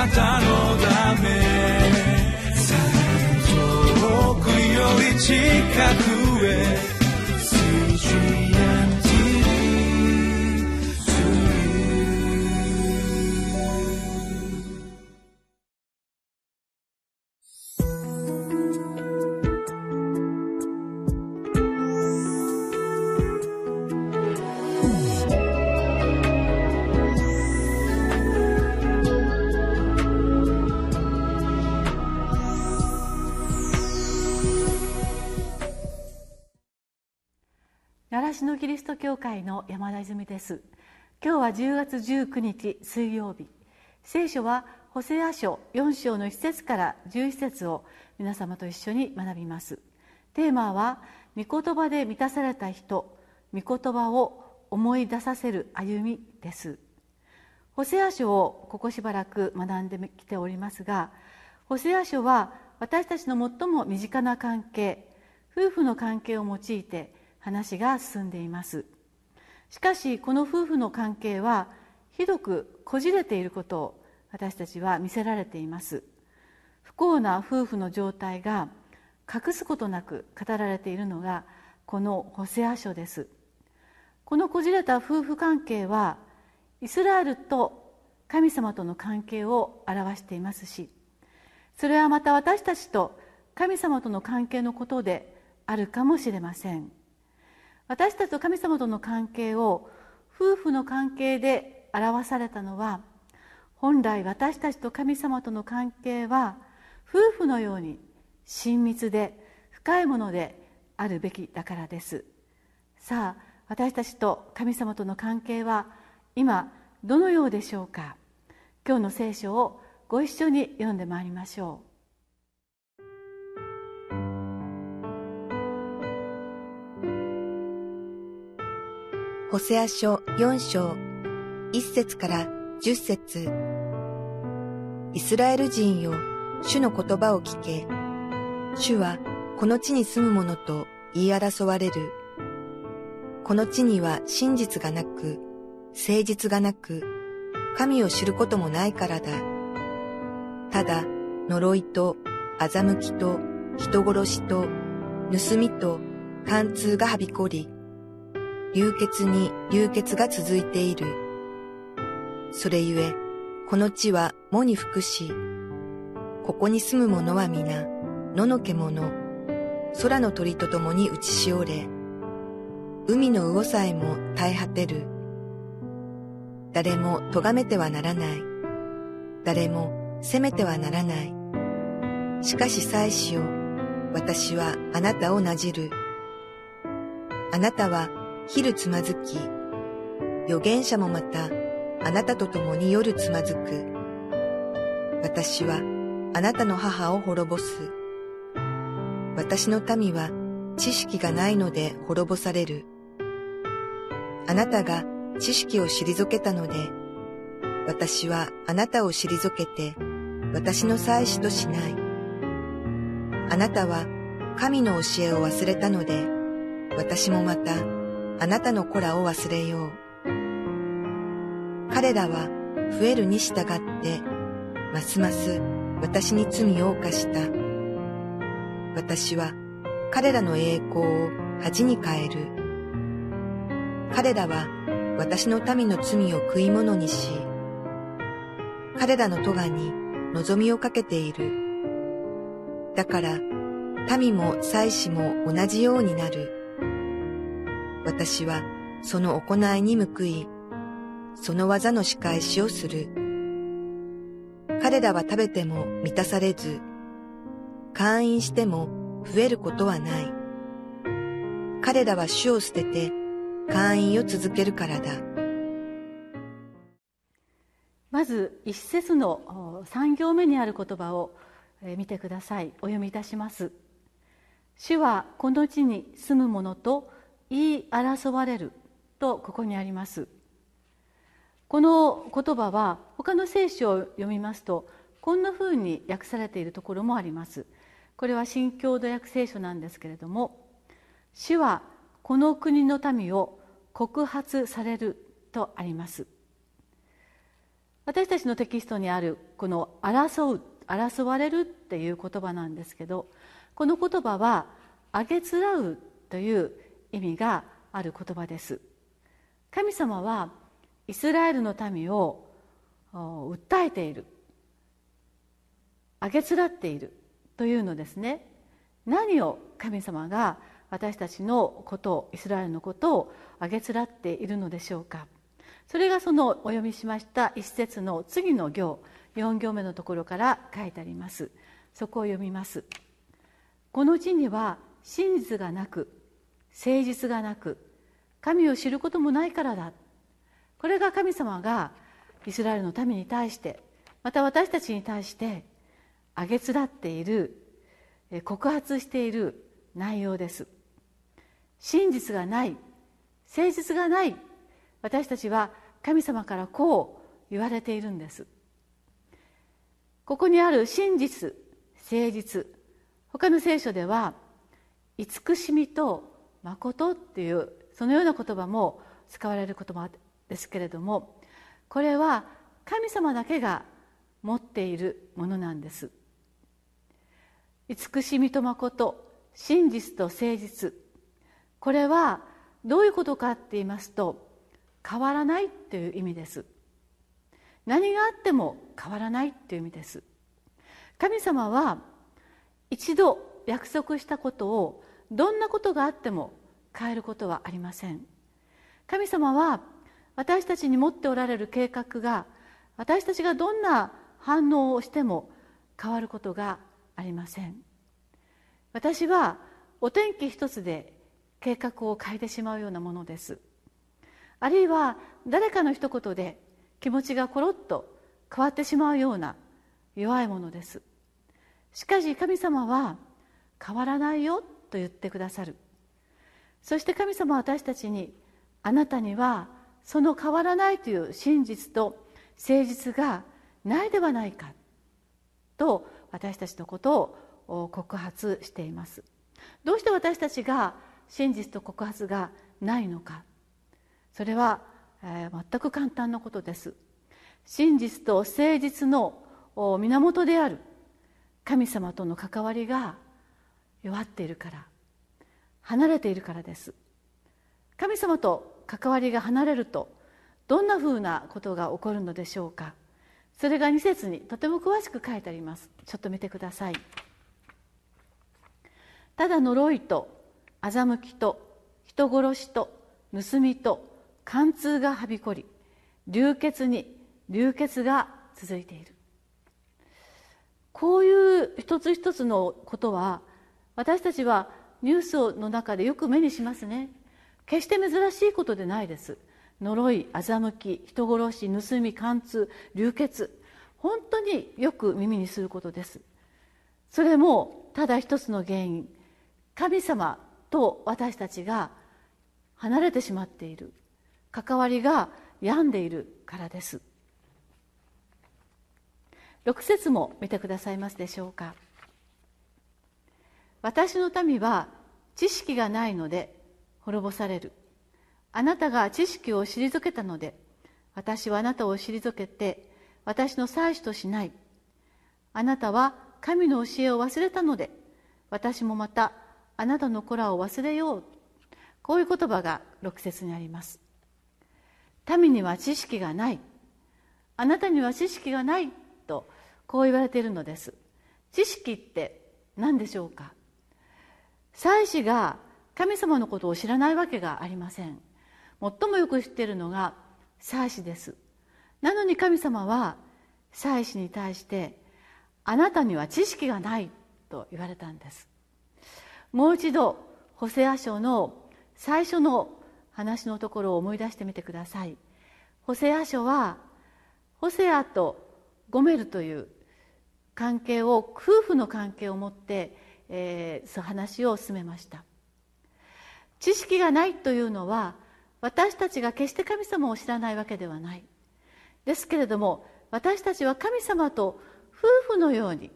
なたのため。遠くより近く。キリスト教会の山田泉です。今日は10月19日水曜日。聖書はホセア書4章の1節から11節を皆様と一緒に学びます。テーマは御言葉で満たされた人御言葉を思い出させる歩みです。ホセア書をここしばらく学んできておりますがホセア書は私たちの最も身近な関係夫婦の関係を用いて話が進んでいます。しかしこの夫婦の関係はひどくこじれていることを私たちは見せられています。不幸な夫婦の状態が隠すことなく語られているのがこのホセア書です。このこじれた夫婦関係はイスラエルと神様との関係を表していますしそれはまた私たちと神様との関係のことであるかもしれません。私たちと神様との関係を夫婦の関係で表されたのは本来私たちと神様との関係は夫婦のように親密で深いものであるべきだからです。さあ私たちと神様との関係は今どのようでしょうか？今日の聖書をご一緒に読んでまいりましょう。ホセア書4章1節から10節イスラエル人よ、主の言葉を聞け。主はこの地に住む者と言い争われる。この地には真実がなく、誠実がなく、神を知ることもないからだ。ただ、呪いと、欺きと、人殺しと、盗みと、貫通がはびこり、流血に流血が続いている。それゆえ、この地は藻に服し、ここに住む者は皆、野の獣、空の鳥と共に打ちしおれ、海の魚さえも耐え果てる。誰も咎めてはならない。誰も責めてはならない。しかし妻子よ、私はあなたをなじる。あなたは昼つまずき、預言者もまたあなたと共に夜つまずく。私はあなたの母を滅ぼす。私の民は知識がないので滅ぼされる。あなたが知識を退けたので、私はあなたを退けて、私の妻子としない。あなたは神の教えを忘れたので、私もまたあなたの子らを忘れよう。彼らは増えるに従って、ますます私に罪を犯した。私は彼らの栄光を恥に変える。彼らは私の民の罪を食い物にし、彼らの咎に望みをかけている。だから、民も祭司も同じようになる。私はその行いに報い、その技の仕返しをする。彼らは食べても満たされず、会員しても増えることはない。彼らは主を捨てて会員を続けるからだ。まず一節の三行目にある言葉を見てください。お読みいたします。主はこの地に住む者と言い争われるとここにあります。この言葉は他の聖書を読みますとこんなふうに訳されているところもあります。これは新共同訳聖書なんですけれども主はこの国の民を告発されるとあります。私たちのテキストにあるこの「争う」「争われる」っていう言葉なんですけどこの言葉は「あげつらう」という意味がある言葉です。神様はイスラエルの民を訴えている。あげつらっている。というのですね。何を神様が私たちのことをイスラエルのことをあげつらっているのでしょうか。それがそのお読みしました一節の次の行4行目のところから書いてあります。そこを読みます。この地には真実がなく誠実がなく神を知ることもないからだ。これが神様がイスラエルの民に対してまた私たちに対してあげつらっている告発している内容です。真実がない誠実がない私たちは神様からこう言われているんです。ここにある真実誠実他の聖書では慈しみと誠っていうそのような言葉も使われる言葉ですけれどもこれは神様だけが持っているものなんです。慈しみと誠真実と誠実。これはどういうことかって言いますと変わらないという意味です。何があっても変わらないという意味です。神様は一度約束したことをどんなことがあっても変えることはありません。神様は私たちに持っておられる計画が私たちがどんな反応をしても変わることがありません。私はお天気一つで計画を変えてしまうようなものです。あるいは誰かの一言で気持ちがコロッと変わってしまうような弱いものです。しかし神様は変わらないよ。と言ってくださる。そして神様は私たちにあなたにはその変わらないという真実と誠実がないではないかと私たちのことを告発しています。どうして私たちが真実と告発がないのか。それは、えー、全く簡単なことです。真実と誠実の源である神様との関わりが弱っているから離れているからです。神様と関わりが離れるとどんなふうなことが起こるのでしょうか。それが2節にとても詳しく書いてあります。ちょっと見てください。ただ呪いと欺きと人殺しと盗みと貫通がはびこり流血に流血が続いている。こういう一つ一つのことは私たちはニュースの中でよく目にしますね。決して珍しいことでないです。呪い欺き人殺し盗み貫通流血。本当によく耳にすることです。それもただ一つの原因。神様と私たちが離れてしまっている。関わりが病んでいるからです。6節も見てくださいますでしょうか。私の民は知識がないので滅ぼされる。あなたが知識を退けたので私はあなたを退けて私の妻子としない。あなたは神の教えを忘れたので私もまたあなたの子らを忘れよう。こういう言葉が6節にあります。民には知識がない。あなたには知識がないとこう言われているのです。知識って何でしょうか？祭司が神様のことを知らないわけがありません。最もよく知っているのが祭司です。なのに神様は祭司に対してあなたには知識がないと言われたんです。もう一度ホセア書の最初の話のところを思い出してみてください。ホセア書はホセアとゴメルという関係を夫婦の関係を持ってえー、話を進めました。知識がないというのは私たちが決して神様を知らないわけではない。ですけれども私たちは神様と夫婦のように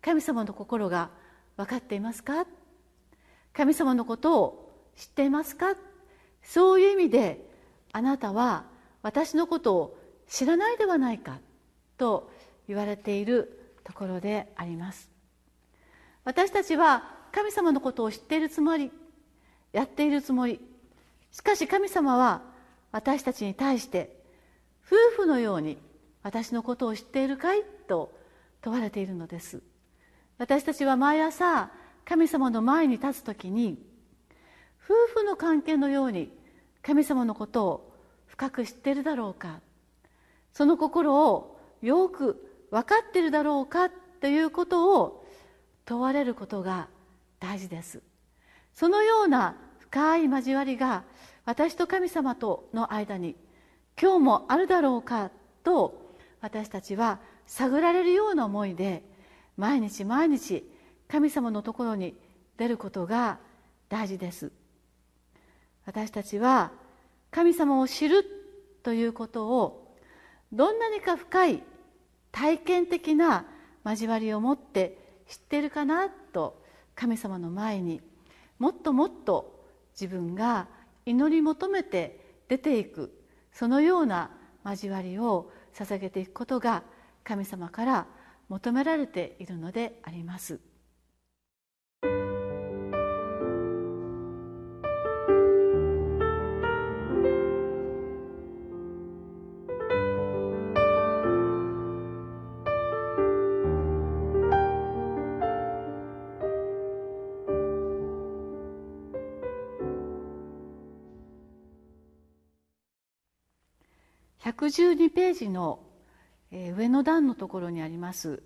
神様の心が分かっていますか？神様のことを知っていますか？そういう意味であなたは私のことを知らないではないかと言われているところであります。私たちは神様のことを知っているつもりやっているつもり。しかし神様は私たちに対して夫婦のように私のことを知っているかい？と問われているのです。私たちは毎朝神様の前に立つ時に夫婦の関係のように神様のことを深く知っているだろうか？その心をよく分かっているだろうか？ということを問われることが大事です。そのような深い交わりが私と神様との間に今日もあるだろうかと私たちは探られるような思いで毎日毎日神様のところに出ることが大事です。私たちは神様を知るということをどんなにか深い体験的な交わりを持って知っているかなと神様の前にもっともっと自分が祈り求めて出ていくそのような交わりを捧げていくことが神様から求められているのであります。112ページの上の段のところにあります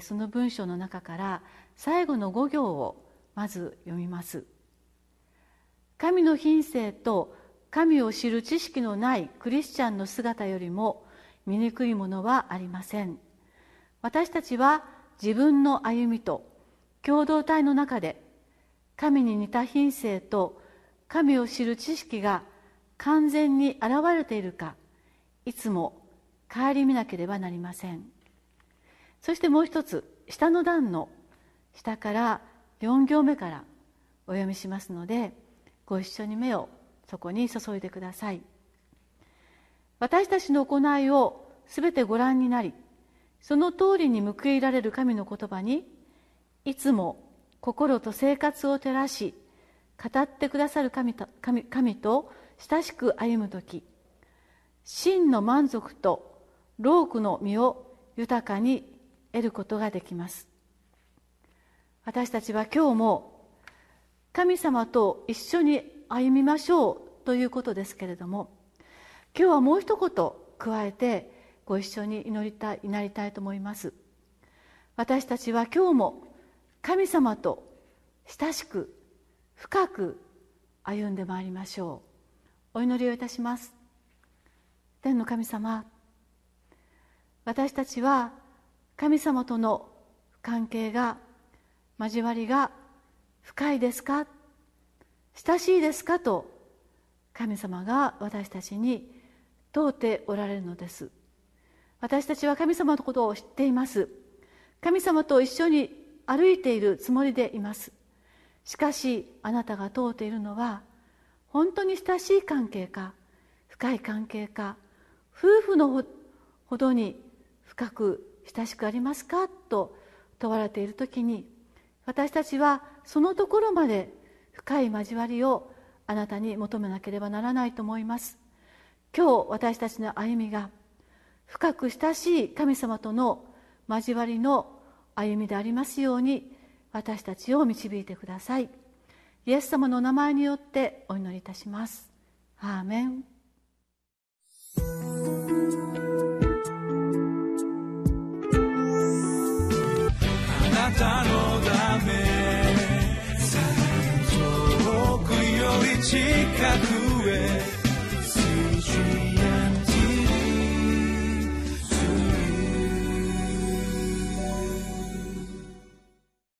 その文章の中から最後の5行をまず読みます。神の品性と神を知る知識のないクリスチャンの姿よりも醜いものはありません。私たちは自分の歩みと共同体の中で神に似た品性と神を知る知識が完全に現れているかいつも顧みなければなりません。そしてもう一つ下の段の下から4行目からお読みしますのでご一緒に目をそこに注いでください。私たちの行いをすべてご覧になりその通りに報いられる神の言葉にいつも心と生活を照らし語ってくださる神と神神と親しく歩む時真の満足と労苦の実を豊かに得ることができます。私たちは今日も神様と一緒に歩みましょうということですけれども今日はもう一言加えてご一緒に祈りたい祈りたいと思います。私たちは今日も神様と親しく深く歩んでまいりましょう。お祈りをいたします。の神様。私たちは神様との関係が交わりが深いですか？親しいですか？と神様が私たちに問うておられるのです。私たちは神様のことを知っています。神様と一緒に歩いているつもりでいます。しかしあなたが問うているのは本当に親しい関係か深い関係か夫婦のほどに深く親しくありますか？と問われている時に私たちはそのところまで深い交わりをあなたに求めなければならないと思います。今日私たちの歩みが深く親しい神様との交わりの歩みでありますように私たちを導いてください。イエス様のお名前によってお祈りいたします。アーメン。たのだめ。遠くより近く